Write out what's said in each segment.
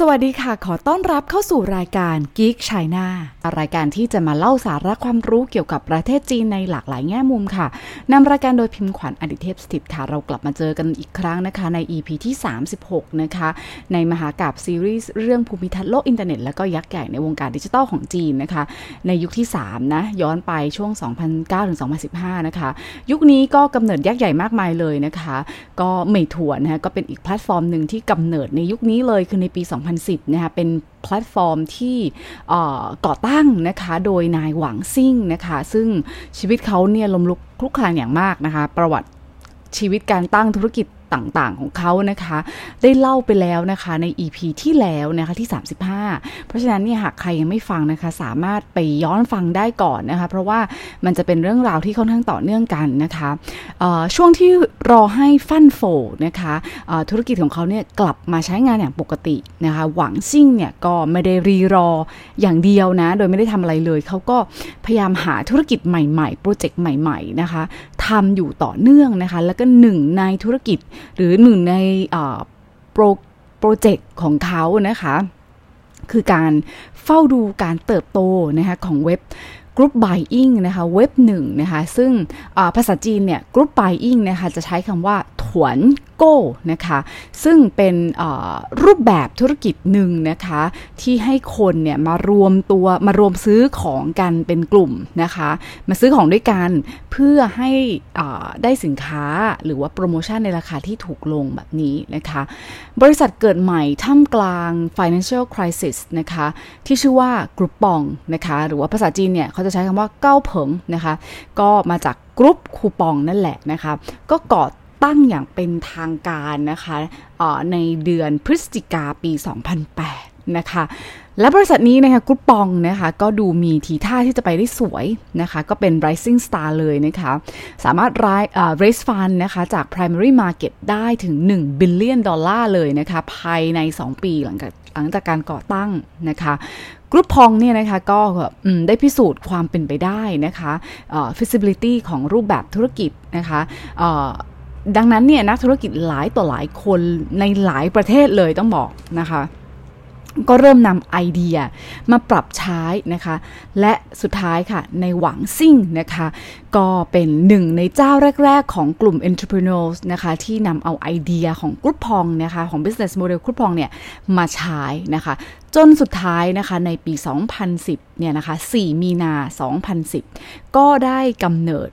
สวัสดีค่ะ ขอต้อนรับเข้าสู่รายการ Geek China รายการที่จะมาเล่าสาระความรู้เกี่ยวกับประเทศจีนในหลากหลายแง่มุมค่ะนำรายการโดยพิมพ์ขวัญอดิเทพสถิตค่ะ เรากลับมาเจอกันอีกครั้งนะคะ ใน EP ที่ 36 นะคะ ในมหากาพย์ซีรีส์เรื่องภูมิทัศน์โลกอินเทอร์เน็ตและก็ยักษ์ใหญ่ในวงการดิจิทัลของจีนนะคะ ในยุคที่ 3 นะ ย้อนไปช่วง 2009ถึง2015 นะคะ ยุคนี้ก็กำเนิดยักษ์ใหญ่มากมายเลยนะคะ ก็เหม่ยถวนนะคะก็เป็นอีกแพลตฟอร์มหนึ่งที่กำเนิดในยุคนี้เลยคือในปี2010 นะคะ เป็นแพลตฟอร์มที่ก่อตั้งนะคะ โดยนายหวังซิ่งนะคะ ซึ่งชีวิตเขาเนี่ยลมลุกคลุกคลานอย่างมากนะคะ ประวัติชีวิตการตั้งธุรกิจต่างๆ ของเขานะคะ ได้เล่าไปแล้วนะคะใน EP ที่แล้วนะคะที่35 เพราะฉะนั้นเนี่ยหากใครยังไม่ฟังนะคะ สามารถไปย้อนฟังได้ก่อนนะคะ เพราะว่ามันจะเป็นเรื่องราวที่ค่อนข้างต่อเนื่องกันนะคะช่วงที่รอให้ฟันโฟนะคะธุรกิจของเขาเนี่ยกลับมาใช้งานอย่างปกตินะคะ หวังซิ่งเนี่ยก็ไม่ได้รีรออย่างเดียวนะ โดยไม่ได้ทำอะไรเลย เขาก็พยายามหาธุรกิจใหม่ๆ โปรเจกต์ใหม่ ๆ นะคะทำอยู่ต่อเนื่องนะคะ แล้วก็หนึ่งในธุรกิจหรือหนึ่งในโปรโปรเจกต์ของเขานะคะ คือการเฝ้าดูการเติบโตนะคะของเว็บกรุ๊ป buying นะคะเว็บหนึ่งนะคะซึ่งภาษาจีนเนี่ยกรุ๊ป buying นะคะจะใช้คำว่า 团购 นะคะซึ่งเป็นรูปแบบธุรกิจหนึ่งนะคะที่ให้คนเนี่ยมารวมตัวมารวมซื้อของกันเป็นกลุ่มนะคะมาซื้อของด้วยกันเพื่อให้ได้สินค้าหรือว่าโปรโมชั่นในราคาที่ถูกลงแบบนี้นะคะบริษัทเกิดใหม่ท่ามกลาง financial crisis นะคะที่ชื่อว่า Groupon นะคะหรือว่าภาษาจีนเนี่ยเขาจะใช้คำว่า高朋 นะคะก็มาจาก group coupon นั่นแหละนะคะก็ก่อ ตั้งอย่างเป็นทางการนะคะในเดือนพฤศจิกาปี 2008 นะคะและบริษัทนี้นะคะ Groupon นะคะก็ดูมีทีท่าที่จะไปได้สวยนะคะก็เป็น rising star เลยนะคะสามารถ raise fund นะคะจาก primary market ได้ถึง 1 billion ดอลลาร์เลยนะคะภายใน 2 ปีหลังจากหลังจากการก่อตั้งนะคะ Groupon เนี่ยนะคะก็ได้พิสูจน์ความเป็นไปได้นะคะ feasibility ของรูปแบบธุรกิจนะคะ ดังนั้นเนี่ยนักธุรกิจหลายต่อหลายคนในหลายประเทศเลยต้องบอกนะคะ ก็เริ่มนำไอเดียมาปรับใช้นะคะ และสุดท้ายค่ะในหวังซิ่งนะคะ ก็เป็นหนึ่งในเจ้าแรก ๆ ของกลุ่ม entrepreneurs นะคะที่นำเอาไอเดียของกรุ๊ปพองนะคะของ business model กรุ๊ปพองเนี่ยมาใช้นะคะ จนสุดท้ายนะคะในปี 2010 เนี่ยนะคะ 4 มีนา 2010 ก็ได้กำเนิด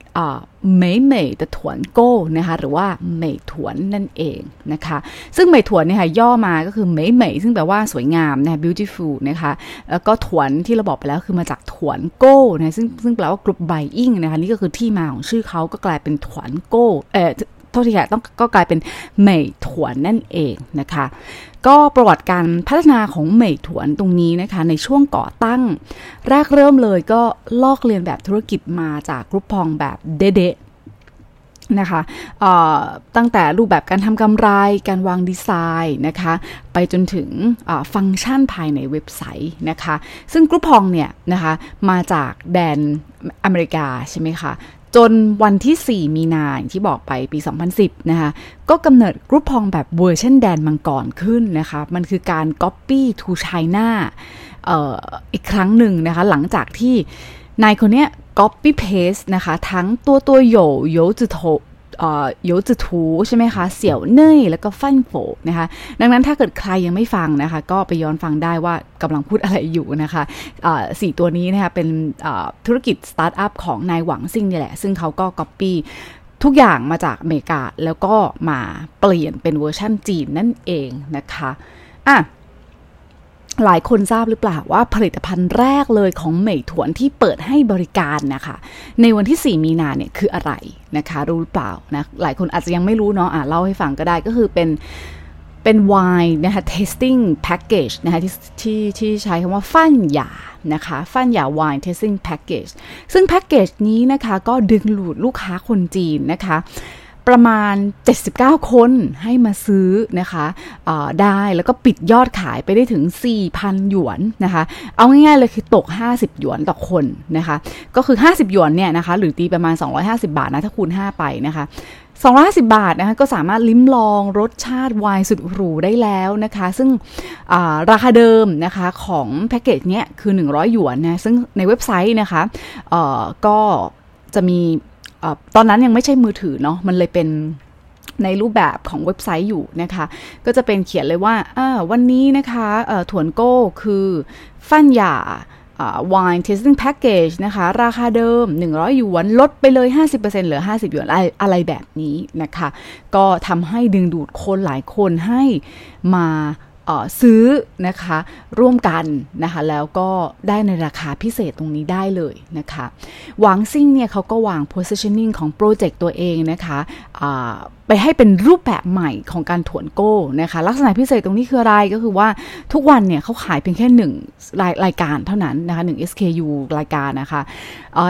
เมย์เมย์ตะถวนโก้นะคะหรือว่าเมย์ถวนนั่นเองนะคะ ซึ่งเมย์ถวนเนี่ยค่ะย่อมาก็คือเมย์เมย์ซึ่งแปลว่าสวยงามนะ beautiful นะคะแล้วก็ถวนที่เราบอกไปแล้วคือมาจากถวนโก้นะซึ่งซึ่งแปลว่ากลุ่มไบอิงนะคะนี่ก็คือที่มาของชื่อเขาก็กลายเป็นถวนโก้เอ่อ โทษทีค่ะต้องก็กลายเป็นเหมยถวนนั่นเองนะคะ ก็ประวัติการพัฒนาของเหมยถวนตรงนี้นะคะ ในช่วงก่อตั้ง แรกเริ่มเลยก็ลอกเรียนแบบธุรกิจมาจากกรุ๊ปพองแบบเดเดนะคะตั้งแต่รูปแบบการทำกำไร การวางดีไซน์นะคะ ไปจนถึงฟังก์ชันภายในเว็บไซต์นะคะ ซึ่งกรุ๊ปพองเนี่ยนะคะ มาจากแดนอเมริกาใช่ไหมคะ จนวันที่ 4 มีนาอย่างที่บอกไปปี 2010 นะคะ ก็กำเนิด Groupon แบบเวอร์ชันแดนมังกรขึ้นนะคะ มันคือการ Copy to China อออีกครั้งหนึ่งนะคะ หลังจากที่นายคนเนี้ย copy paste นะคะ ทั้งตัวตัวโยโยจุโท ยจืทูใช่ไหมคะ เสี่ยวเน่ยแล้วก็ฟ่านโฝ่วนะคะ ดังนั้นถ้าเกิดใครยังไม่ฟังนะคะ ก็ไปย้อนฟังได้ว่ากำลังพูดอะไรอยู่นะคะสี่ตัวนี้นะคะเป็นธุรกิจสตาร์ทอัพของนายหวังซิงนี่แหละ ซึ่งเขาก็ก๊อปปี้ทุกอย่างมาจากอเมริกาแล้วก็มาเปลี่ยนเป็นเวอร์ชั่นจีนนั่นเองนะคะ อะ หลายคนทราบหรือเปล่าว่าผลิตภัณฑ์แรกเลยของเหมยถวนที่เปิดให้บริการนะคะ ในวันที่ 4 มีนาเนี่ยคืออะไรนะคะ รู้หรือเปล่านะหลายคนอาจจะยังไม่รู้เนาะอะเล่าให้ฟังก็ได้ก็คือเป็นเป็นไวน์นะคะ tasting package นะคะที่ที่ที่ใช้คำว่าฟั่นหยานะคะฟั่นหยา wine tasting package ซึ่งแพ็กเกจนี้นะคะก็ดึงหลูดลูกค้าคนจีนนะคะ ประมาณ 79 คนให้มาซื้อนะคะได้แล้วก็ปิดยอดขายไปได้ถึง 4,000 หยวนนะคะ เอาง่ายๆเลยคือตก 50 หยวนต่อคนนะคะ ก็คือ 50 หยวนเนี่ยนะคะหรือตีประมาณ 250 บาทนะถ้าคูณ 5 ไปนะคะ250 บาทนะคะก็สามารถลิ้มลองรสชาติไวน์สุดหรูได้แล้วนะคะ ซึ่งราคาเดิมนะคะของแพ็กเกจเนี้ยคือ 100 หยวนนะซึ่งในเว็บไซต์นะคะก็จะมี ตอนนั้นยังไม่ใช่มือถือเนาะมันเลยเป็นในรูปแบบของเว็บไซต์อยู่นะคะ ก็จะเป็นเขียนเลยว่าวันนี้นะคะถวนโก้คือฟันหยา wine tasting package นะคะ ราคาเดิม 100 หยวน ลดไปเลย 50%เหลือ 50 หยวนอะไรอะไรแบบนี้นะคะ ก็ทำให้ดึงดูดคนหลายคนให้มา ซื้อนะคะร่วมกันนะคะแล้วก็ได้ในราคาพิเศษตรงนี้ได้เลยนะคะหวังซิ่งเนี่ยเขาก็วาง positioning ของโปรเจกต์ตัวเองนะคะไปให้เป็นรูปแบบใหม่ของการถวนโก้นะคะลักษณะพิเศษตรงนี้คืออะไรก็คือว่าทุกวันเนี่ยเขาขายเพียงแค่หนึ่งรายรายการเท่านั้นนะคะหนึ่ง SKU รายการนะคะ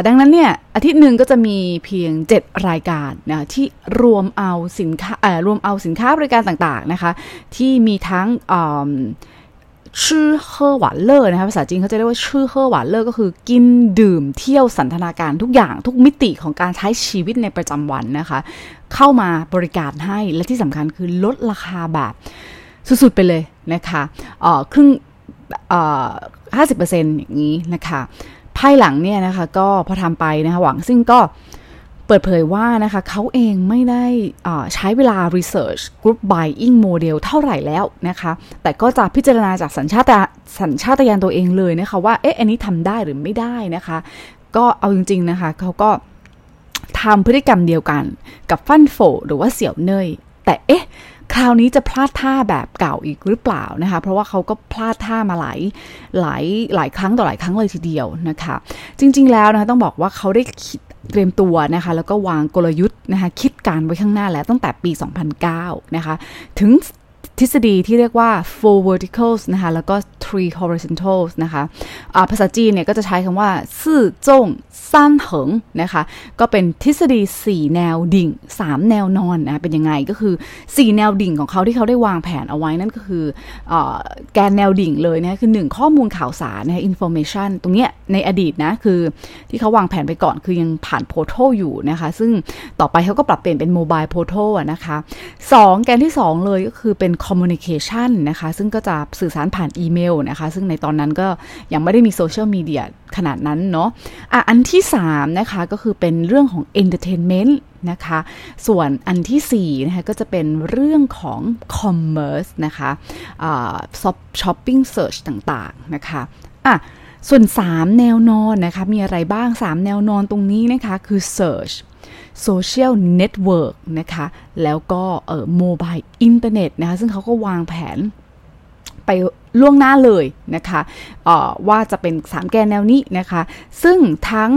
ดังนั้นเนี่ยอาทิตย์หนึ่งก็จะมีเพียง 7 รายการนะที่รวมเอาสินค้ารวมเอาสินค้าบริการต่างๆนะคะที่มีทั้ง吃喝玩乐 นะคะภาษาจีนเขาจะเรียกว่า吃喝玩乐 ก็คือกินดื่มเที่ยวสันทนาการทุกอย่างทุกมิติของการใช้ชีวิตในประจำวันนะคะ เข้ามาบริการให้และที่สำคัญคือลดราคาแบบสุดๆไปเลยนะคะเอ่อครึ่งเอ่อห้าสิบเปอร์เซ็นต์อย่างนี้นะคะ ภายหลังเนี่ยนะคะก็พอทำไปนะคะหวังซิ่งก็ เปิดเผยว่านะคะเขาเองไม่ได้ใช้เวลา research group buying model เท่าไหร่แล้วนะคะ แต่ก็จะพิจารณาจากสัญชาตสัญชาตญาณตัวเองเลยนะคะว่าเอ๊ะอันนี้ทำได้หรือไม่ได้นะคะ ก็เอาจริง ๆ นะคะเขาก็ทำพฤติกรรมเดียวกันกับฟันโฟหรือว่าเสี่ยวเนย แต่เอ๊ะคราวนี้จะพลาดท่าแบบเก่าอีกหรือเปล่านะคะ เพราะว่าเขาก็พลาดท่ามาหลายหลายหลายครั้งต่อหลายครั้งเลยทีเดียวนะคะ จริง ๆ แล้วนะคะต้องบอกว่าเขาได้คิด เตรียมตัวนะคะ แล้วก็วางกลยุทธ์นะคะ คิดการไว้ข้างหน้าแล้วตั้งแต่ปี 2009 นะคะ ถึง ทฤษฎีที่เรียกว่า four verticals นะคะ แล้วก็ three horizontals นะคะะภาษาจีนเนี่ยก็จะใช้คำว่าซื่อจงสั้นเหิงนะคะ ก็เป็นทฤษฎี 4 แนวดิ่ง 3 แนวนอนนะเป็นยังไงก็คือ 4 แนวดิ่งของเขาที่เขาได้วางแผนเอาไว้นั่นก็คืออแกนแนวดิ่งเลยนะคือ 1 ข้อมูลข่าวสารนะ information ตรงเนี้ยในอดีตนะคือที่เขาวางแผนไปก่อนคือยังผ่านโพโทอยู่นะคะ ซึ่งต่อไปเขาก็ปรับเปลี่ยนเป็นโมบายโพโทนะคะ 2 แกนที่ 2 เลยก็คือเป็น communication นะคะ ซึ่งก็จะสื่อสารผ่านอีเมลนะคะ ซึ่งในตอนนั้นก็ยังไม่ได้มีโซเชียลมีเดียขนาดนั้นเนาะอะอันที่3นะคะก็คือเป็นเรื่องของ entertainment นะคะ ส่วนอันที่4นะคะก็จะเป็นเรื่องของ commerce นะคะอ่า shopping search ตต่างๆนะคะอะส่วน 3 แนวนอนนะคะ มีอะไรบ้าง 3 แนวนอนตรงนี้นะคะ คือ search social network นะคะ แล้วก็เอ่อ mobile internet นะคะ ซึ่งเขาก็วางแผนไปล่วงหน้าเลยนะคะว่าจะเป็น 3 แกนแนวนี้นะคะ ซึ่งทั้ง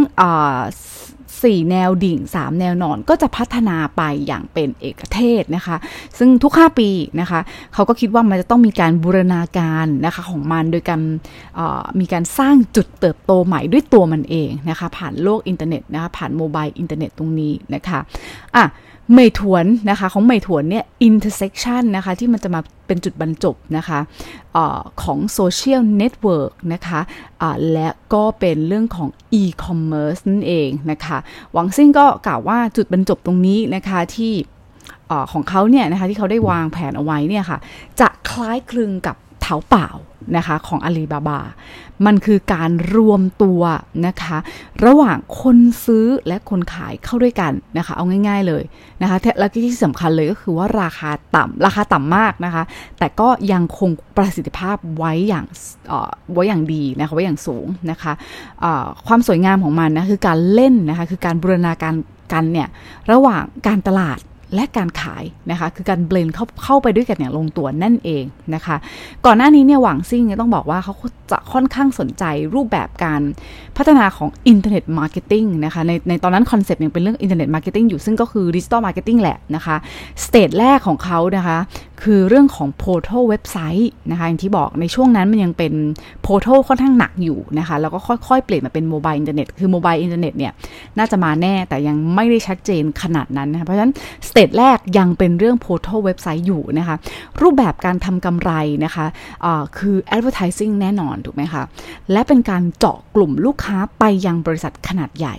สี่แนวดิ่ง 3 แนวนอนก็จะพัฒนาไปอย่างเป็นเอกเทศนะคะ ซึ่งทุก 5 ปีนะคะเขาก็คิดว่ามันจะต้องมีการบูรณาการนะคะของมันโดยการมีการสร้างจุดเติบโตใหม่ด้วยตัวมันเองนะคะผ่านโลกอินเทอร์เน็ตนะคะผ่าน mobile internet ตรงนี้นะคะอะ เหม่ยถวนนะคะของเหม่ยถวนเนี่ย intersection นะคะที่มันจะมาเป็นจุดบรรจบนะคะอของ social network นะคะะและก็เป็นเรื่องของ e-commerce นั่นเองนะคะหวังซิ่งก็กล่าวว่าจุดบรรจบตรงนี้นะคะที่ของเขาเนี่ยนะคะที่เขาได้วางแผนเอาไว้เนี่ยค่ะจะคล้ายคลึงกับ เถาเปล่านะคะของอาลีบาบา มันคือการรวมตัวนะคะ ระหว่างคนซื้อและคนขายเข้าด้วยกันนะคะ เอาง่าย ๆเลยนะคะและที่สำคัญเลยก็คือว่าราคาต่ำราคาต่ำมากนะคะ แต่ก็ยังคงประสิทธิภาพไว้อย่างไว้อย่างดีนะคะไว้อย่างสูงนะคะความสวยงามของมันนะคือการ blend นะคะคือการบูรณาการกันเนี่ยระหว่างการตลาด และการขายนะคะคือการ blend เข้าเข้าไปด้วยกันอย่างลงตัวนั่นเองนะคะ ก่อนหน้านี้เนี่ยหวังซิ่งต้องบอกว่าเขาจะค่อนข้างสนใจรูปแบบการพัฒนาของ internet marketing นะคะในในตอนนั้น concept ยังเป็นเรื่อง internet marketing อยู่ซึ่งก็คือ digital marketing แหละนะคะ stage แรกของเขานะคะ คือเรื่องของ portal website นะคะอย่างที่บอกในช่วงนั้นมันยังเป็นportal ค่อนข้างหนักอยู่นะคะแล้วก็ค่อยๆ เปลี่ยนมาเป็น mobile internet คือ mobile internet เนี่ยน่าจะมาแน่แต่ยังไม่ได้ชัดเจนขนาดนั้นนะคะเพราะฉะนั้น stage แรกยังเป็นเรื่อง portal website อยู่นะคะรูปแบบการทำกำไรนะคะะคือ advertising แน่นอนถูกไหมคะและเป็นการเจาะกลุ่มลูกค้าไปยังบริษัทขนาดใหญ่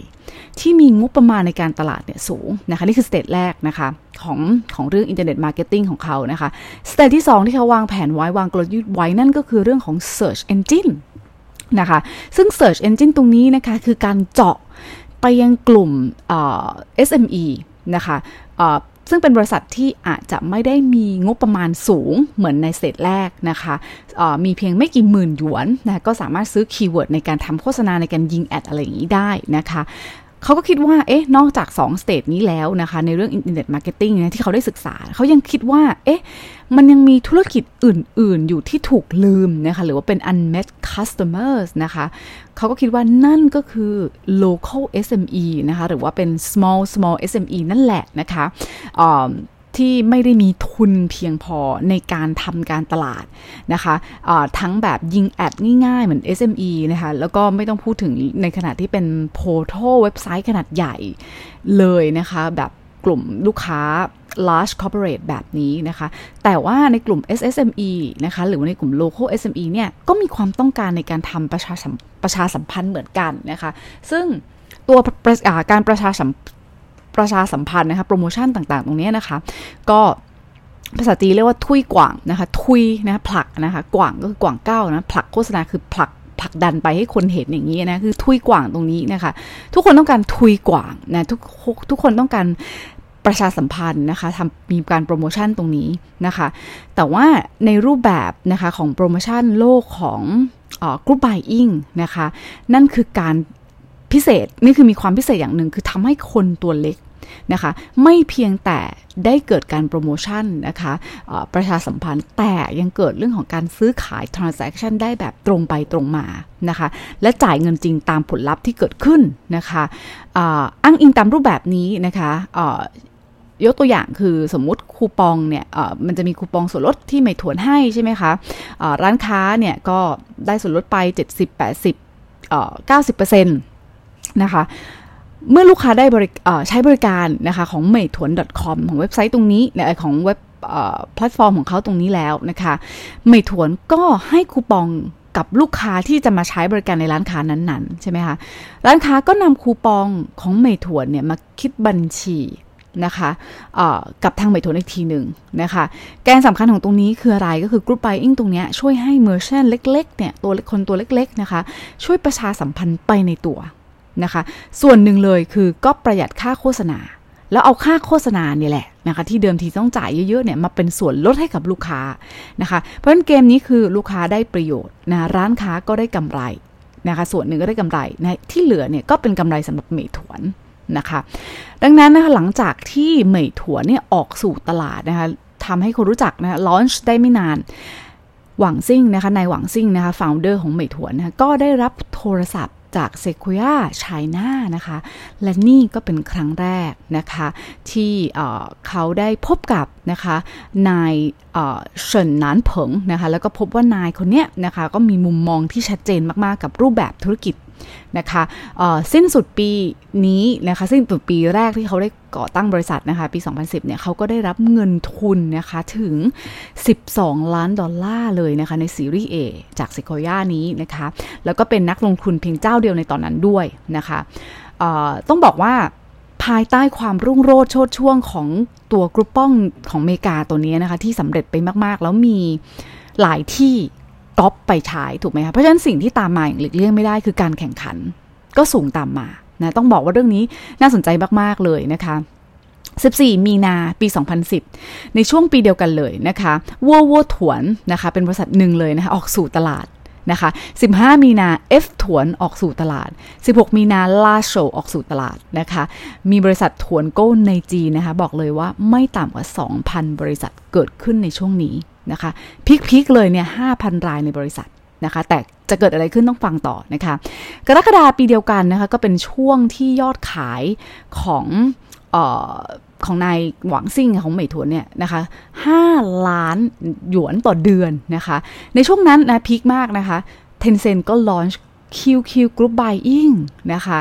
ที่มีงบประมาณในการตลาดเนี่ยสูงนะคะนี่คือ stage แรกนะคะของของเรื่อง internet marketing ของเขานะคะstage ที่ 2 ที่เขาวางแผนไว้วางกลยุทธ์ไว้นั่นก็คือเรื่องของ Search Engine นะคะซึ่ง Search Engine ตรงนี้นะคะคือการเจาะไปยังกลุ่ม SME นะคะซึ่งเป็นบริษัทที่อาจจะไม่ได้มีงบประมาณสูงเหมือนใน stage แรกนะคะมีเพียงไม่กี่หมื่นหยวนนะก็สามารถซื้อ keyword ในการทำโฆษณาในการยิง ad อะไรอย่างนี้ได้นะคะ เขาก็คิดว่า เอ๊ะ นอกจาก2 stage นี้แล้วนะคะ ในเรื่อง internet marketing นะที่เขาได้ศึกษา เขายังคิดว่า เอ๊ะ มันยังมีธุรกิจอื่น ๆ อยู่ที่ถูกลืมนะคะ หรือว่าเป็น unmet customers นะคะ เขาก็คิดว่านั่นก็คือ local SME นะคะ หรือว่าเป็น small small SME นั่นแหละนะคะ ที่ไม่ได้มีทุนเพียงพอในการทำการตลาดนะคะะทั้งแบบยิงแอดง่ายๆ เหมือน SME นะคะแล้วก็ไม่ต้องพูดถึงในขณะที่เป็นโพโทเว็บไซต์ขนาดใหญ่เลยนะคะแบบกลุ่มลูกค้า large corporate แบบนี้นะคะ แต่ว่าในกลุ่ม SSME นะคะ หรือในกลุ่ม local SME เนี่ย ก็มีความต้องการในการทำประชาสัมประชาสัมพันธ์เหมือนกันนะคะ ซึ่งตัวการประชาสัม ประชาสัมพันธ์นะคะโปรโมชั่นต่างๆ ตรงนี้นะคะ ก็ภาษาจีนเรียกว่าทุยกว่างนะคะ ทุยนะผลักนะคะ กว่างก็คือกว่างเก้านะผลักโฆษณาคือผลักผลักดันไปให้คนเห็นอย่างนี้นะคือทุยกว่างตรงนี้นะคะ ทุกคนต้องการทุยกว่างนะทุกทุกคนต้องการประชาสัมพันธ์นะคะทำมีการโปรโมชั่นตรงนี้นะคะ แต่ว่าในรูปแบบนะคะของโปรโมชั่นโลกของ group buying นะคะ นั่นคือการพิเศษ นี่คือมีความพิเศษอย่างหนึ่งคือทำให้คนตัวเล็ก นะคะ ไม่เพียงแต่ได้เกิดการโปรโมชั่นนะคะประชาสัมพันธ์แต่ยังเกิดเรื่องของการซื้อขาย transaction ได้แบบตรงไปตรงมานะคะ และจ่ายเงินจริงตามผลลัพธ์ที่เกิดขึ้นนะคะอ้างอิงตามรูปแบบนี้นะคะยกตัวอย่างคือสมมุติคูปองเนี่ยมันจะมีคูปองส่วนลดที่ไม่ถวนให้ใช่ไหมคะะร้านค้าเนี่ยก็ได้ส่วนลดไป 70 80 90%นะคะ เมื่อลูกค้าได้บริใช้บริการนะคะของเมทวน .com ของเว็บไซต์ตรงนี้ของเว็บแพลตฟอร์มของเขาตรงนี้แล้วนะคะเมทวนก็ให้คูปองกับลูกค้าที่จะมาใช้บริการในร้านค้านั้นๆ ใช่ไหมคะ ร้านค้าก็นำคูปองของเมทวนเนี่ยมาคิดบัญชีนะคะกับทางเมทวนอีกทีหนึ่งนะคะ แกนสำคัญของตรงนี้คืออะไรก็คือ group buying ตรงนี้ช่วยให้ merchant เล็กๆเนี่ยตัวคนตัวเล็กๆนะคะ ช่วยประชาสัมพันธ์ไปในตัว นะคะ ส่วนหนึ่งเลยคือก็ประหยัดค่าโฆษณา แล้วเอาค่าโฆษณาเนี่ยแหละนะคะที่เดิมทีต้องจ่ายเยอะๆเนี่ยมาเป็นส่วนลดให้กับลูกค้านะคะ เพราะฉะนั้นเกมนี้คือลูกค้าได้ประโยชน์นะร้านค้าก็ได้กำไรนะคะส่วนหนึ่งก็ได้กำไรนะที่เหลือเนี่ยก็เป็นกำไรสำหรับเมถวนนะคะดังนั้นนะคะหลังจากที่เมถวนเนี่ยออกสู่ตลาดนะคะทำให้คนรู้จักนะลอนช์ได้ไม่นาน หวังซิ่งนะคะนายหวังซิ่งนะคะฟาวเดอร์ของเมถวนนะคะก็ได้รับโทรศัพท์ จากเซคุย่าไชน่านะคะ และนี่ก็เป็นครั้งแรกนะคะ ที่เขาได้พบกับนะคะนายเฉินนานเผิงนะคะ แล้วก็พบว่านายคนเนี้ยนะคะ ก็มีมุมมองที่ชัดเจนมากๆกับรูปแบบธุรกิจ นะคะสิ้นสุดปีนี้นะคะสิ้นสุดปีแรกที่เขาได้ก่อตั้งบริษัทนะคะ ปี 2010 เนี่ยเขาก็ได้รับเงินทุนนะคะถึง 12 ล้านดอลลาร์เลยนะคะ ในซีรีส์ A จากเซโคย่านี้นะคะ แล้วก็เป็นนักลงทุนเพียงเจ้าเดียวในตอนนั้นด้วยนะคะต้องบอกว่าภายใต้ความรุ่งโรจน์โชดช่วงของตัวกรุ๊ปป้องของเมกาตัวนี้นะคะ ที่สำเร็จไปมาก ๆ แล้วมีหลายที่ ก๊อปไปใช้ถูกไหมคะเพราะฉะนั้นสิ่งที่ตามมาอย่างหลีกเลี่ยงไม่ได้คือการแข่งขัน ก็สูงตามมานะต้องบอกว่าเรื่องนี้น่าสนใจมาก ๆ เลยนะคะ14 มีนาปี 2010 ในช่วงปีเดียวกันเลยนะคะวัววัวถวนนะคะเป็นบริษัทหนึ่งเลยนะคะออกสู่ตลาดนะคะ15 มีนา F ถวนออกสู่ตลาด 16 มีนาลาโชออกสู่ตลาดนะคะ มีบริษัทถวนโก้ในจีนนะคะ บอกเลยว่าไม่ต่ำกว่า 2,000 บริษัทเกิดขึ้นในช่วงนี้ นะคะพิกๆเลยเนี่ย5,000รายในบริษัทนะคะแต่จะเกิดอะไรขึ้นต้องฟังต่อนะคะ กรกฎาปีเดียวกันนะคะก็เป็นช่วงที่ยอดขายของออของนายหวังซิ่งของเหมยถวนเนี่ยนะคะ5ล้านหยวนต่อเดือนนะคะ ในช่วงนั้นนะพีคมากนะคะ เทนเซ็นก็ launch QQ Group Buying นะคะ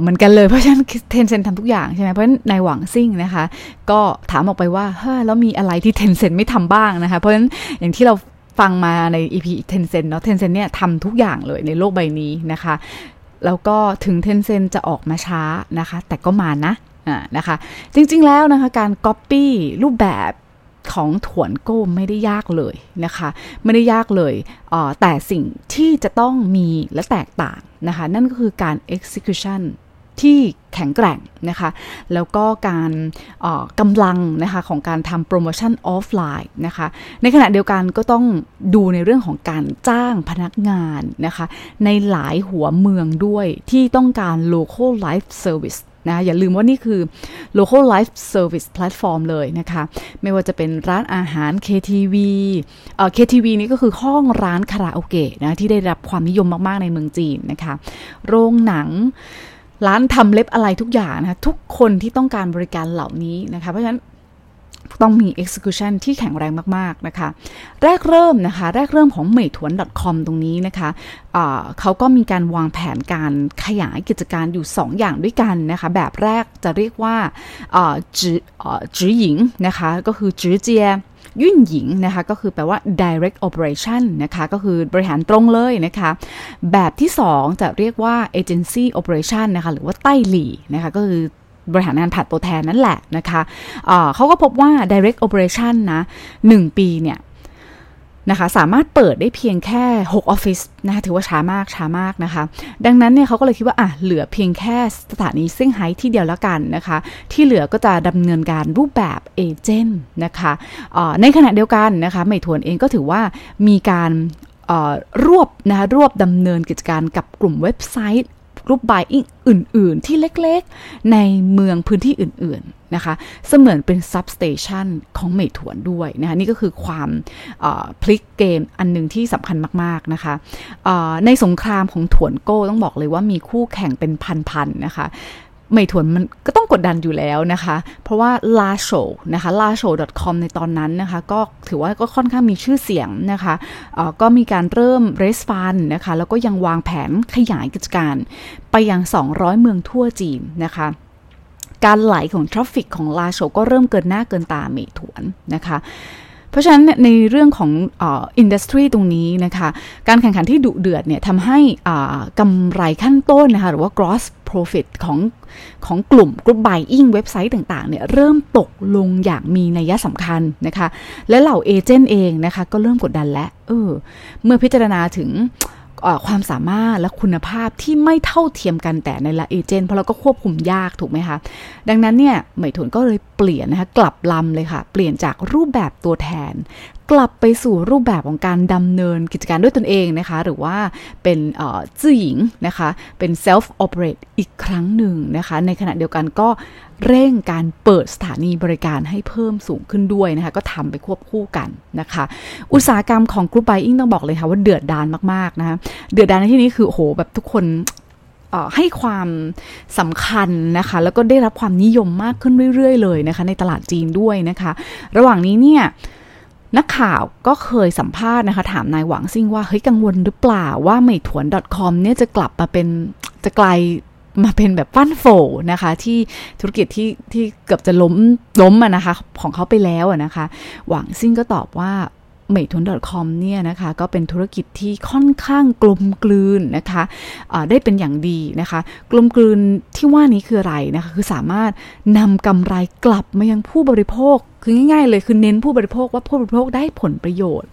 เหมือนกันเลยเพราะฉะนั้นเทนเซ็นทำทุกอย่างใช่ไหมเพราะฉะนั้นนหวังซิ่งนะคะ ก็ถามออกไปว่าเฮ้ยแล้วมีอะไรที่เทนเซ็นไม่ทำบ้างนะคะ เพราะฉะนั้นอย่างที่เราฟังมาใน EP เทนเซ็นเนาะเทนเซ็นเนี่ยทำทุกอย่างเลยในโลกใบนี้นะคะ แล้วก็ถึงเทนเซ็นจะออกมาช้านะคะ แต่ก็มานะนะคะ จริงๆแล้วนะคะการก๊อปปี้รูปแบบ ของถวนโก้ไม่ได้ยากเลยนะคะ ไม่ได้ยากเลยแต่สิ่งที่จะต้องมีและแตกต่างนะคะ นั่นก็คือการ execution ที่แข็งแกร่งนะคะ แล้วก็การกำลังนะคะของการทำโปรโมชั่นออฟไลน์นะคะ ในขณะเดียวกันก็ต้องดูในเรื่องของการจ้างพนักงานนะคะ ในหลายหัวเมืองด้วยที่ต้องการ local life service นะอย่าลืมว่านี่คือ local life service platform เลยนะคะ ไม่ว่าจะเป็นร้านอาหาร KTV เอ่อ KTV นี่ก็คือห้องร้านคาราโอเกะนะที่ได้รับความนิยมมาก ๆ ในเมืองจีนนะคะ โรงหนังร้านทำเล็บอะไรทุกอย่างนะคะทุกคนที่ต้องการบริการเหล่านี้นะคะ เพราะฉะนั้น ต้องมี execution ที่แข็งแรงมากๆนะคะ แรกเริ่มนะคะ แรกเริ่มของเหมยถวน .com ตรงนี้นะคะะเขาก็มีการวางแผนการขยายกิจการอยู่ 2 อย่างด้วยกันนะคะ แบบแรกจะเรียกว่าจืจือหญิงนะคะ ก็คือจือเจียยุ่นหญิงนะคะ ก็คือแปลว่า direct operation นะคะ ก็คือบริหารตรงเลยนะคะ แบบที่ 2 จะเรียกว่า agency operation นะคะ หรือว่าใต้หลี่นะคะ ก็คือ บริหารงานผ่านตัวแทนนั่นแหละนะคะะเขาก็พบว่า direct operation นะ 1 ปีเนี่ยนะคะสามารถเปิดได้เพียงแค่ 6 ออฟฟิศนะคะถือว่าช้ามากช้ามากนะคะ ดังนั้นเนี่ยเขาก็เลยคิดว่าอะเหลือเพียงแค่สถานีเซี่ยงไฮ้ที่เดียวแล้วกันนะคะ ที่เหลือก็จะดำเนินการรูปแบบเอเจนต์นะคะในขณะเดียวกันนะคะไม่ถวนเองก็ถือว่ามีการรวบนะคะรวบดำเนินกิจการกับกลุ่มเว็บไซต์ รูปบายอิงอื่น ๆ ที่เล็กๆ ในเมืองพื้นที่อื่น ๆ นะคะ เสมือนเป็นซับสเตชันของเมถวนด้วยนะคะนี่ก็คือความพลิกเกมอันหนึ่งที่สำคัญมาก ๆ นะคะในสงครามของถวนโก้ต้องบอกเลยว่ามีคู่แข่งเป็นพัน ๆ นะคะ ไม่ถวนมันก็ต้องกดดันอยู่แล้วนะคะ เพราะว่า l a s h o นะคะ l a s h o com ในตอนนั้นนะคะ ก็ถือว่าก็ค่อนข้างมีชื่อเสียงนะคะก็มีการเริ่ม raise fund นะคะ แล้วก็ยังวางแผนขยายกิจการ ไปยัง 200 เมืองทั่วจีนนะคะการไหลของ traffic ของลาโชก็เริ่มเกินหน้าเกินตาเมถวนนะคะ เพราะฉะนั้นในเรื่องของ industry ตรงนี้นะคะ การแข่งขันที่ดุเดือดเนี่ยทำให้กำไรขั้นต้นนะคะหรือว่า gross profit ของของกลุ่มกลุ่ม buying เว็บไซต์ต่างๆเนี่ยเริ่มตกลงอย่างมีนัยสำคัญนะคะ และเหล่า agent เองนะคะ ก็เริ่มกดดันและเออเมื่อพิจารณาถึง ความสามารถและคุณภาพที่ไม่เท่าเทียมกันแต่ในละเอเจนต์เพราะเราก็ควบคุมยากถูกไหมคะ ดังนั้นเนี่ยเหมยถนก็เลยเปลี่ยนนะคะกลับลำเลยค่ะ เปลี่ยนจากรูปแบบตัวแทน กลับไปสู่รูปแบบของการดำเนินกิจการด้วยตนเองนะคะ หรือว่าเป็นจื่อหญิงนะคะ เป็น self operate อีกครั้งหนึ่งนะคะ ในขณะเดียวกันก็เร่งการเปิดสถานีบริการให้เพิ่มสูงขึ้นด้วยนะคะ ก็ทำไปควบคู่กันนะคะ อุตสาหกรรมของกรุ๊ปไบอิงต้องบอกเลยค่ะว่าเดือดดานมากๆนะคะเดือดดานในที่นี้คือโอ้โหแบบทุกคนให้ความสำคัญนะคะ แล้วก็ได้รับความนิยมมากขึ้นเรื่อย ๆ เลยนะคะ ในตลาดจีนด้วยนะคะ ระหว่างนี้เนี่ย นักข่าวก็เคยสัมภาษณ์นะคะ ถามนายหวังซิ่งว่าเฮ้ยกังวลหรือเปล่าว่าไม่ถวน .com เนี่ยจะกลับมาเป็นจะไกลมาเป็นแบบฟันโฟนะคะ ที่ธุรกิจที่ที่เกือบจะล้มล้มอะนะคะ ของเขาไปแล้วนะคะ หวังซิ่งก็ตอบว่า เมทุน .com เนี่ยนะคะก็เป็นธุรกิจที่ค่อนข้างกลมกลืนนะคะะได้เป็นอย่างดีนะคะ กลมกลืนที่ว่านี้คืออะไรนะคะ คือสามารถนำกำไรกลับมายังผู้บริโภคคือง่ายๆเลยคือเน้นผู้บริโภคว่าผู้บริโภคได้ผลประโยชน์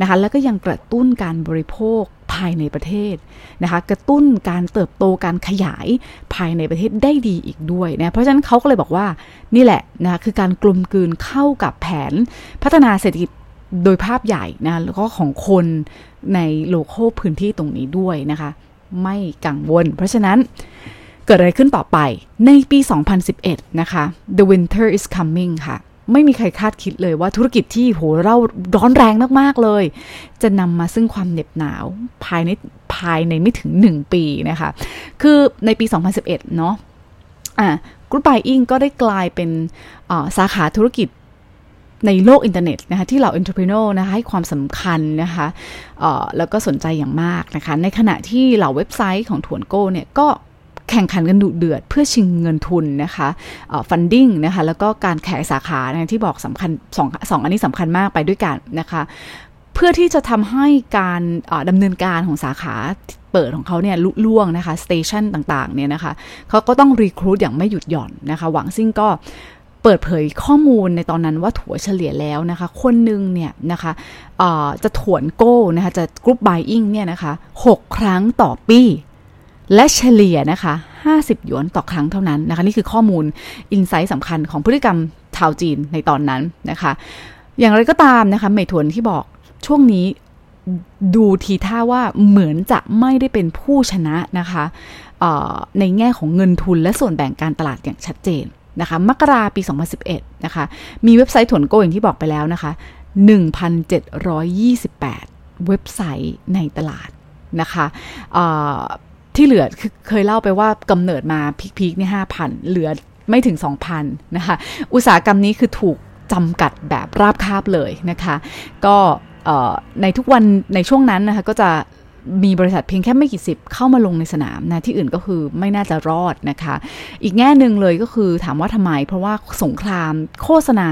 นะคะแล้วก็ยังกระตุ้นการบริโภคภายในประเทศนะคะกระตุ้นการเติบโตการขยายภายในประเทศได้ดีอีกด้วยนะเพราะฉะนั้นเขาก็เลยบอกว่านี่แหละนะะคือการกลมกลืนเข้ากับแผนพัฒนาเศรษฐกิจ โดยภาพใหญ่นะแล้วก็ของคนในโลโก้พื้นที่ตรงนี้ด้วยนะคะ ไม่กังวล เพราะฉะนั้นเกิดอะไรขึ้นต่อไปในปี 2011 นะคะ The winter is coming ค่ะ ไม่มีใครคาดคิดเลยว่าธุรกิจที่โหเราร้อนแรงมาก ๆ เลย จะนำมาซึ่งความเหน็บหนาวภายในภายในไม่ถึง 1 ปีนะคะ คือในปี 2011 เนาะอ่า group buying ก็ได้กลายเป็นสาขาธุรกิจ ในโลกอินเทอร์เน็ตนะคะที่เหล่า entrepreneur นะคะให้ความสำคัญนะคะแล้วก็สนใจอย่างมากนะคะ ในขณะที่เหล่าเว็บไซต์ของถวนโก้เนี่ยก็แข่งขันกันดุเดือดเพื่อชิงเงินทุนนะคะ funding นะคะ แล้วก็การขยายสาขาที่บอกสำคัญสองสองอันนี้สำคัญมากไปด้วยกันนะคะ เพื่อที่จะทำให้การดำเนินการของสาขาเปิดของเขาเนี่ยลุล่วงนะคะ station ต่างๆเนี่ยนะคะเขาก็ต้อง recruit อย่างไม่หยุดหย่อนนะคะ หวังซิ่งก็ เปิดเผยข้อมูลในตอนนั้นว่าถัวเฉลี่ยแล้วนะคะ คนหนึ่งเนี่ยนะคะจะถวนโก้นะคะจะ group buying เนี่ยนะคะ 6 ครั้งต่อปี และเฉลี่ยนะคะ 50 หยวนต่อครั้งเท่านั้นนะคะ นี่คือข้อมูล insight สำคัญของพฤติกรรมชาวจีนในตอนนั้นนะคะ อย่างไรก็ตามนะคะเมถวนที่บอกช่วงนี้ดูทีท่าว่าเหมือนจะไม่ได้เป็นผู้ชนะนะคะในแง่ของเงินทุนและส่วนแบ่งการตลาดอย่างชัดเจน นะคะมกราปี 2011 นะคะ มีเว็บไซต์ถวนโกอย่างที่บอกไปแล้วนะคะ 1,728 เว็บไซต์ในตลาดนะคะที่เหลือคือเคยเล่าไปว่ากำเนิดมาพีคๆนี่ห้าพันเหลือไม่ถึง 2,000 นะคะ อุตสาหกรรมนี้คือถูกจำกัดแบบราบคาบเลยนะคะ ก็ในทุกวันในช่วงนั้นนะคะก็จะ มีบริษัทเพียงแค่ไม่กี่สิบเข้ามาลงในสนามนะที่อื่นก็คือไม่น่าจะรอดนะคะ อีกแง่หนึ่งเลยก็คือถามว่าทำไม เพราะว่าสงครามโฆษณา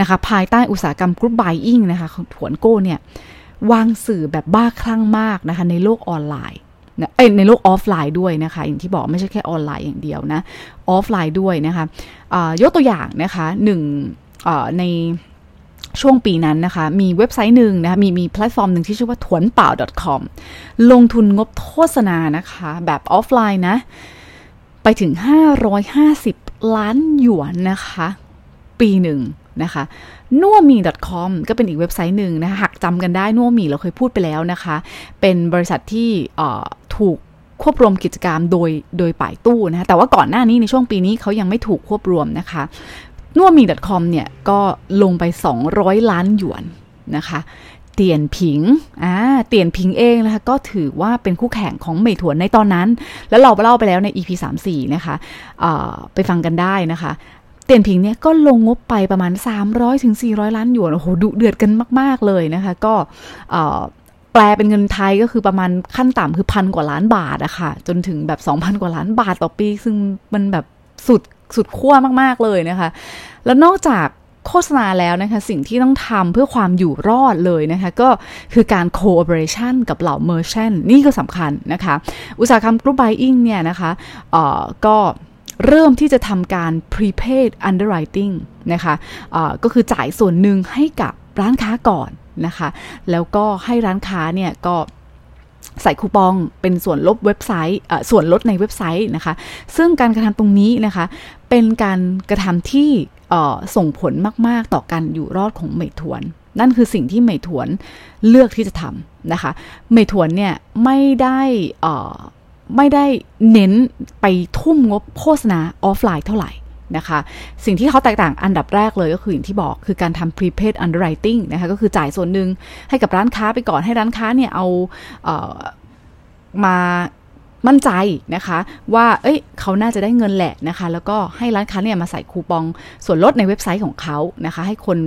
นะคะ ภายใต้อุตสาหกรรมกรุ๊ปไบอิงนะคะถวนโก้เนี่ยวางสื่อแบบบ้าคลั่งมากนะคะ ในโลกออนไลน์ในโลกออฟไลน์ด้วยนะคะ อย่างที่บอกไม่ใช่แค่ออนไลน์อย่างเดียวนะออฟไลน์ด้วยนะคะยกตัวอย่างนะคะหนึ่งใน ช่วงปีนั้นนะคะ มีเว็บไซต์หนึ่งนะคะมีมีแพลตฟอร์มหนึ่งที่ชื่อว่าถวนเปล่า .com ลงทุนงบโฆษณานะคะ แบบออฟไลน์นะ ไปถึง 550 ล้านหยวนนะคะ ปีหนึ่งนะคะนัวมี .com ก็เป็นอีกเว็บไซต์หนึ่งนะคะหากจำกันได้นัวมีเราเคยพูดไปแล้วนะคะ เป็นบริษัทที่ถูกควบรวมกิจกรรมโดยโดยป่ายตู้นะคะแต่ว่าก่อนหน้านี้ในช่วงปีนี้เขายังไม่ถูกควบรวมนะคะ นัวมี .com เนี่ย ก็ลงไป 200 ล้านหยวนนะคะเตียนผิง อ่า เตียนผิงเองนะคะก็ถือว่าเป็นคู่แข่งของเหมยถวนในตอนนั้น แล้วเราเล่าไปแล้วใน EP 34 นะคะไปฟังกันได้นะคะ เตียนผิงเนี่ยก็ลงงบไปประมาณ300ถึงล้านหยวน โอ้โห ดุเดือดกันมาก ๆ เลยนะคะ ก็แปลเป็นเงินไทยก็คือประมาณขั้นต่ำคือพันกว่าล้านบาทอะคะ่ะ จนถึงแบบ 2,000 กว่าล้านบาทต่อปี ซึ่งมันแบบสุด สุดขั้วมากๆเลยนะคะ แล้วนอกจากโฆษณาแล้วนะคะสิ่งที่ต้องทำเพื่อความอยู่รอดเลยนะคะก็คือการ cooperation กับเหล่า merchant นี่ก็สำคัญนะคะ อุตสาหกรรม group buying เนี่ยนะคะเอ่อก็เริ่มที่จะทำการ prepaid underwriting นะคะะก็คือจ่ายส่วนหนึ่งให้กับร้านค้าก่อนนะคะ แล้วก็ให้ร้านค้าเนี่ยก็ ใส่คูปองเป็นส่วนลบเว็บไซต์ส่วนลดในเว็บไซต์นะคะ ซึ่งการกระทำตรงนี้นะคะ เป็นการกระทำที่ส่งผลมาก ๆ ต่อการอยู่รอดของเมยถวน นั่นคือสิ่งที่เมยถวนเลือกที่จะทำนะคะ เมยถวนเนี่ยไม่ได้ไม่ได้เน้นไปทุ่มงบโฆษณาออฟไลน์เท่าไหร่ นะคะ สิ่งที่เขาแตกต่างอันดับแรกเลยก็คืออย่างที่บอกคือการทำ prepaid underwriting นะคะก็คือจ่ายส่วนหนึ่งให้กับร้านค้าไปก่อนให้ร้านค้าเนี่ยเอาเออมามั่นใจนะคะ ว่า เอ้ย เขาน่าจะได้เงินแหละนะคะ แล้วก็ให้ร้านค้าเนี่ยมาใส่คูปองส่วนลดในเว็บไซต์ของเขานะคะ ให้คน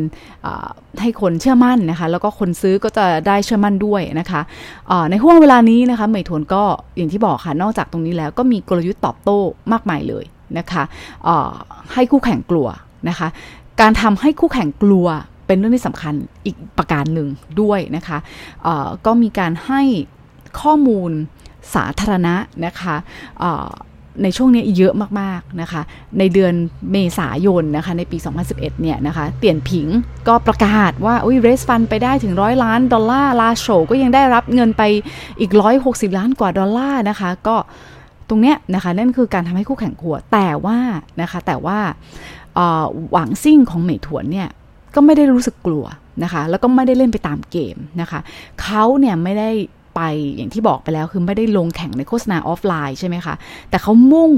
ให้คนเชื่อมั่นนะคะ แล้วก็คนซื้อก็จะได้เชื่อมั่นด้วยนะคะในห่วงเวลานี้นะคะเมยทวนก็อย่างที่บอกค่ะ นอกจากตรงนี้แล้วก็มีกลยุทธ์ตอบโต้มากมายเลย นะคะให้คู่แข่งกลัวนะคะ การทำให้คู่แข่งกลัวเป็นเรื่องที่สำคัญอีกประการหนึ่งด้วยนะคะก็มีการให้ข้อมูลสาธารณะนะคะในช่วงนี้เยอะมากๆนะคะ ในเดือนเมษายนนะคะ ในปี 2011 เนี่ยนะคะเตี่ยนผิงก็ประกาศว่าอุ้ยเรสฟันไปได้ถึงร้อยล้านดอลลาร์ ลาโชก็ยังได้รับเงินไปอีก 160 ล้านกว่าดอลลาร์นะคะ ก็ ตรงเนี้ยนะคะนั่นคือการทำให้คู่แข่งขัวแต่ว่านะคะแต่ว่าหวังซิ่งของเหมยถวนเนี่ยก็ไม่ได้รู้สึกกลัวนะคะแล้วก็ไม่ได้เล่นไปตามเกมนะคะเขาเนี่ยไม่ได้ไปอย่างที่บอกไปแล้วคือไม่ได้ลงแข่งในโฆษณาออฟไลน์ใช่ไหมคะแต่เขามุ่ง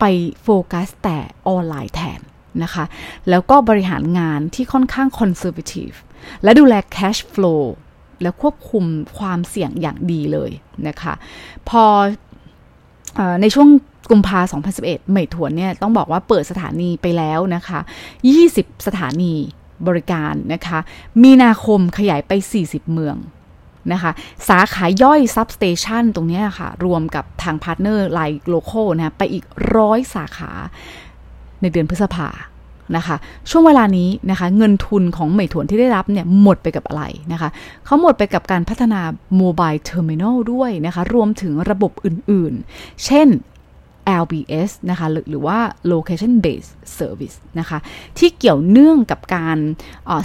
ไปโฟกัสแต่ออนไลน์แทนนะคะแล้วก็บริหารงานที่ค่อนข้าง conservative และดูแล cash flow และควบคุมความเสี่ยงอย่างดีเลยนะคะ พอ ในช่วงกุมภา2011เหมยถวนเนี่ยต้องบอกว่าเปิดสถานีไปแล้วนะคะ 20 สถานีบริการนะคะ มีนาคมขยายไป 40 เมืองนะคะ สาขาย่อย Substation ตรงนี้ค่ะ รวมกับทาง partner ไลน์โลโก้นะ ไปอีกร้อยสาขาในเดือนพฤษภา นะคะ ช่วงเวลานี้นะคะเงินทุนของเหมยถวนที่ได้รับเนี่ยหมดไปกับอะไรนะคะเขาหมดไปกับการพัฒนา mobile terminal ด้วยนะคะ รวมถึงระบบอื่นๆ เช่น LBS นะคะหรือหรือว่า location based service นะคะที่เกี่ยวเนื่องกับการ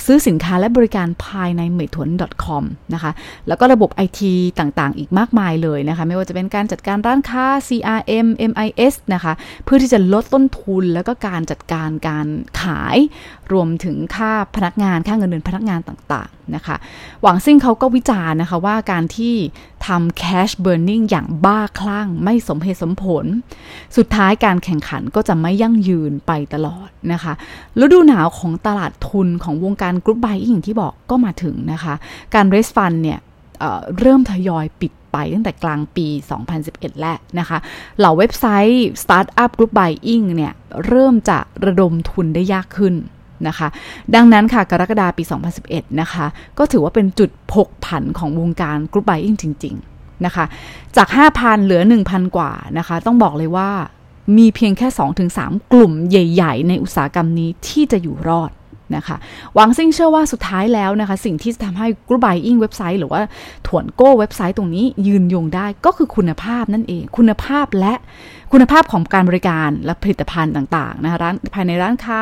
ซื้อสินค้าและบริการภายในเมทวน .com นะคะแล้วก็ระบบ IT ต่างๆ อีกมากมายเลยนะคะไม่ว่าจะเป็นการจัดการร้านค้า CRM MIS นะคะเพื่อที่จะลดต้นทุนแล้วก็การจัดการการขายรวมถึงค่าพนักงานค่าเงินเดือนพนักงานต่างๆนะคะหวังซิ่งเขาก็วิจารณ์นะคะว่าการที่ทำ cash burning อย่างบ้าคลั่งไม่สมเหตุสมผลสุดท้ายการแข่งขันก็จะไม่ยั่งยืนไปตลอดนะคะฤดูหนาวของตลาดทุนของวงการ group buying ที่บอกก็มาถึงนะคะ การ raise fund เนี่ยเริ่มทยอยปิดไปตั้งแต่กลางปี 2011 แล้วนะคะ เหล่าเว็บไซต์ Startup Group Buying เนี่ย เริ่มจะระดมทุนได้ยากขึ้นนะคะ ดังนั้นค่ะ กรกฎาปี 2011 นะคะ ก็ถือว่าเป็นจุดผกผันของวงการ group buying จริง ๆ นะคะ จาก 5,000 เหลือ 1,000 กว่านะคะ ต้องบอกเลยว่ามีเพียงแค่ 2-3 กลุ่มใหญ่ ๆ ในอุตสาหกรรมนี้ที่จะอยู่รอด นะคะหวังซิ่งเชื่อว่าสุดท้ายแล้วนะคะ สิ่งที่จะทำให้ group buying เว็บไซต์ หรือว่าถวนโก้เว็บไซต์ตรงนี้ยืนยงได้ก็คือคุณภาพนั่นเอง คุณภาพและคุณภาพของการบริการและผลิตภัณฑ์ต่างๆนะคะร้านภายในร้านค้า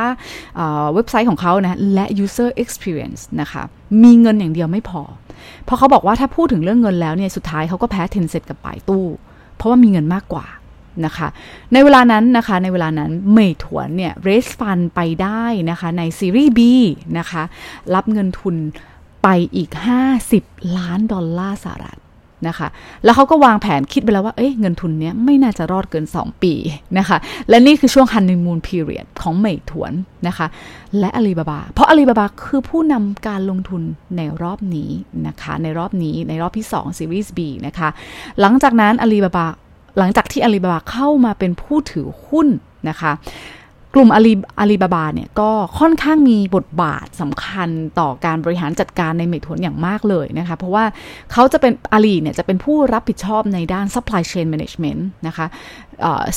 เว็บไซต์ของเขานะและ user experience นะคะ มีเงินอย่างเดียวไม่พอ เพราะเขาบอกว่าถ้าพูดถึงเรื่องเงินแล้วเนี่ยสุดท้ายเขาก็แพ้เทนเซ็นกับป่ายตู้ เพราะว่ามีเงินมากกว่า นะคะ ในเวลานั้นนะคะ ในเวลานั้นเมยถวนเนี่ยเรสฟันไปได้นะคะในซีรีส์ B นะคะ รับเงินทุนไปอีก 50 ล้านดอลลาร์สหรัฐนะคะ แล้วเขาก็วางแผนคิดไปแล้วว่า เอ้ยเงินทุนเนี้ยไม่น่าจะรอดเกิน 2 ปีนะคะ และนี่คือช่วงฮันนีมูนพีเรียดของเมยถวนนะคะ และอาลีบาบา เพราะอาลีบาบาคือผู้นำการลงทุนในรอบนี้นะคะ ในรอบนี้ในรอบที่ 2 ซีรีส์ B นะคะ หลังจากนั้นอาลีบาบา หลังจากที่อาลีบาบาเข้ามาเป็นผู้ถือหุ้นนะคะกลุ่มอาลีอาลีบาบาเนี่ยก็ค่อนข้างมีบทบาทสำคัญต่อการบริหารจัดการในเมทวนอย่างมากเลยนะคะ เพราะว่าเขาจะเป็นอาลีเนี่ยจะเป็นผู้รับผิดชอบในด้าน supply chain management นะคะ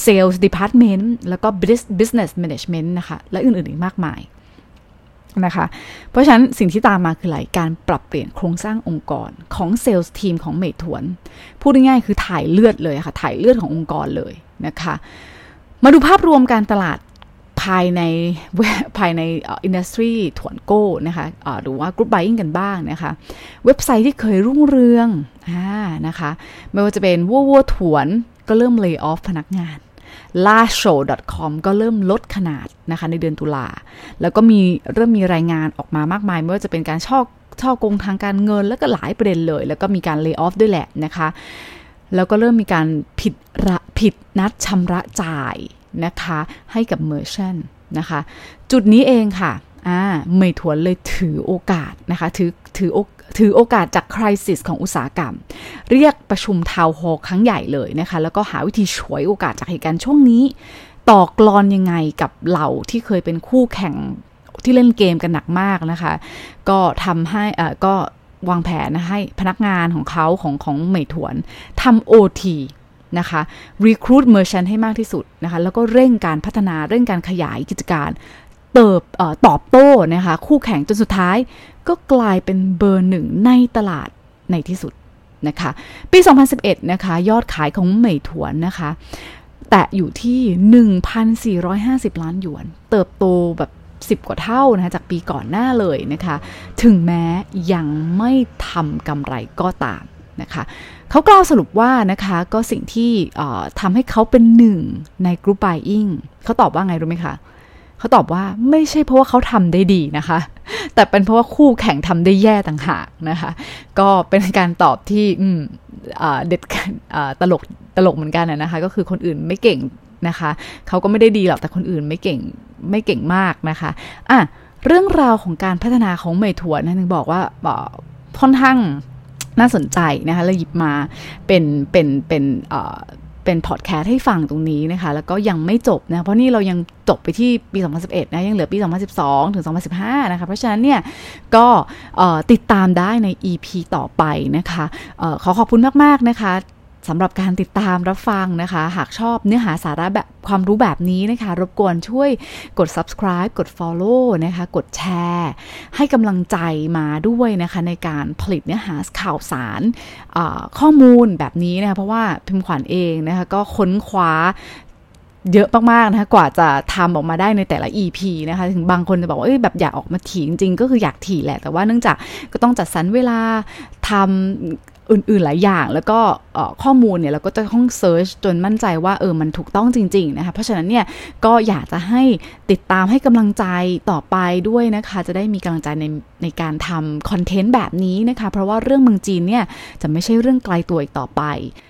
sales department แล้วก็ business management นะคะ และอื่นๆอีกมากมาย นะคะ เพราะฉะนั้นสิ่งที่ตามมาคืออะไรการปรับเปลี่ยนโครงสร้างองค์กรของ sales team ของ Meituan พูดง่ายๆคือถ่ายเลือดเลยค่ะ ถ่ายเลือดขององค์กรเลยนะคะ มาดูภาพรวมการตลาดภายในภายใน industry 团购 นะคะหรือว่า group buying กันบ้างนะคะ เว็บไซต์ที่เคยรุ่งเรืองอนะคะ ไม่ว่าจะเป็น Wowotuan ก็เริ่ม lay off พนักงาน l a s h o w c o m ก็เริ่มลดขนาดนะคะในเดือนตุลา แล้วก็มีเริ่มมีรายงานออกมามากมาย ไม่ว่าจะเป็นการช่อช่อกงทางการเงินแล้วก็หลายประเด็นเลย แล้วก็มีการเลิกออฟด้วยแหละนะคะ แล้วก็เริ่มมีการผิดระผิดนัดชำระจ่ายนะคะให้กับเมอร์ชันนะคะ จุดนี้เองค่ะ อ่าเมยถวนเลยถือโอกาสนะคะ ถือถือโอถือโอกาสจากคริสิสของอุตสาหกรรม เรียกประชุมทาวโฮครั้งใหญ่เลยนะคะ แล้วก็หาวิธีฉวยโอกาสจากเหตุการณ์ช่วงนี้ ต่อกลอนยังไงกับเหล่าที่เคยเป็นคู่แข่งที่เล่นเกมกันหนักมากนะคะ ก็ทำให้อ่าก็วางแผนให้พนักงานของเขาของของเหมยถวนทำโอทีนะคะ recruit merchant ให้มากที่สุดนะคะ แล้วก็เร่งการพัฒนาเร่งการขยายกิจการ เติบตอบโต้นะคะคู่แข่งจนสุดท้าย ก็กลายเป็นเบอร์หนึ่งในตลาดในที่สุดนะคะปี 2011 นะคะยอดขายของเหมยถวนนะคะ แต่อยู่ที่ 1,450 ล้านหยวน เติบโตแบบ 10 กว่าเท่านะคะจากปีก่อนหน้าเลยนะคะ ถึงแม้ยังไม่ทำกำไรก็ตามนะคะเขากล่าวสรุปว่านะคะก็สิ่งที่ทำให้เขาเป็นหนึ่งในกรุ๊ปไบอิงเขาตอบว่าไงรู้ไหมคะ เขาตอบว่าไม่ใช่เพราะว่าเขาทำได้ดีนะคะ แต่เป็นเพราะว่าคู่แข่งทำได้แย่ต่างหากนะคะ ก็เป็นการตอบที่เด็ดตลกตลกเหมือนกันนะคะ ก็คือคนอื่นไม่เก่งนะคะเขาก็ไม่ได้ดีหรอกแต่คนอื่นไม่เก่งไม่เก่งมากนะคะอะเรื่องราวของการพัฒนาของเมถวนนะนึงบอกว่าค่อนข้างน่าสนใจนะคะเราหยิบมาเป็นเป็นเป็นเเป็นพอดแคสต์ให้ฟังตรงนี้นะคะ แล้วก็ยังไม่จบนะ เพราะนี่เรายังจบไปที่ปี 2011 นะ ยังเหลือปี 2012 ถึง 2015 นะคะ เพราะฉะนั้นเนี่ย ก็ติดตามได้ใน EP ต่อไปนะคะออขอขอบคุณมาก ๆ นะคะ สำหรับการติดตามรับฟังนะคะ หากชอบเนื้อหาสาระแบบความรู้แบบนี้นะคะ รบกวนช่วยกด subscribe กด follow นะคะ กดแชร์ ให้กำลังใจมาด้วยนะคะ ในการผลิตเนื้อหาข่าวสารข้อมูลแบบนี้นะคะ เพราะว่าพิมพ์ขวัญเองนะคะ ก็ค้นคว้าเยอะมากๆนะคะกว่าจะทำออกมาได้ในแต่ละ EP นะคะ ถึงบางคนจะบอกว่าเอ้ยแบบอยากออกมาถี่จริงๆ ก็คืออยากถี่แหละ แต่ว่าเนื่องจากก็ต้องจัดสรรเวลาทำ อื่นๆหลายอย่าง แล้วก็ข้อมูลเนี่ยเราก็จะต้องเซิร์ชจนมั่นใจว่าเออมันถูกต้องจริงๆนะคะเพราะฉะนั้นเนี่ยก็อยากจะให้ติดตามให้กำลังใจต่อไปด้วยนะคะ จะได้มีกำลังใจในในการทำคอนเทนต์แบบนี้นะคะ เพราะว่าเรื่องเมืองจีนเนี่ยจะไม่ใช่เรื่องไกลตัวอีกต่อไป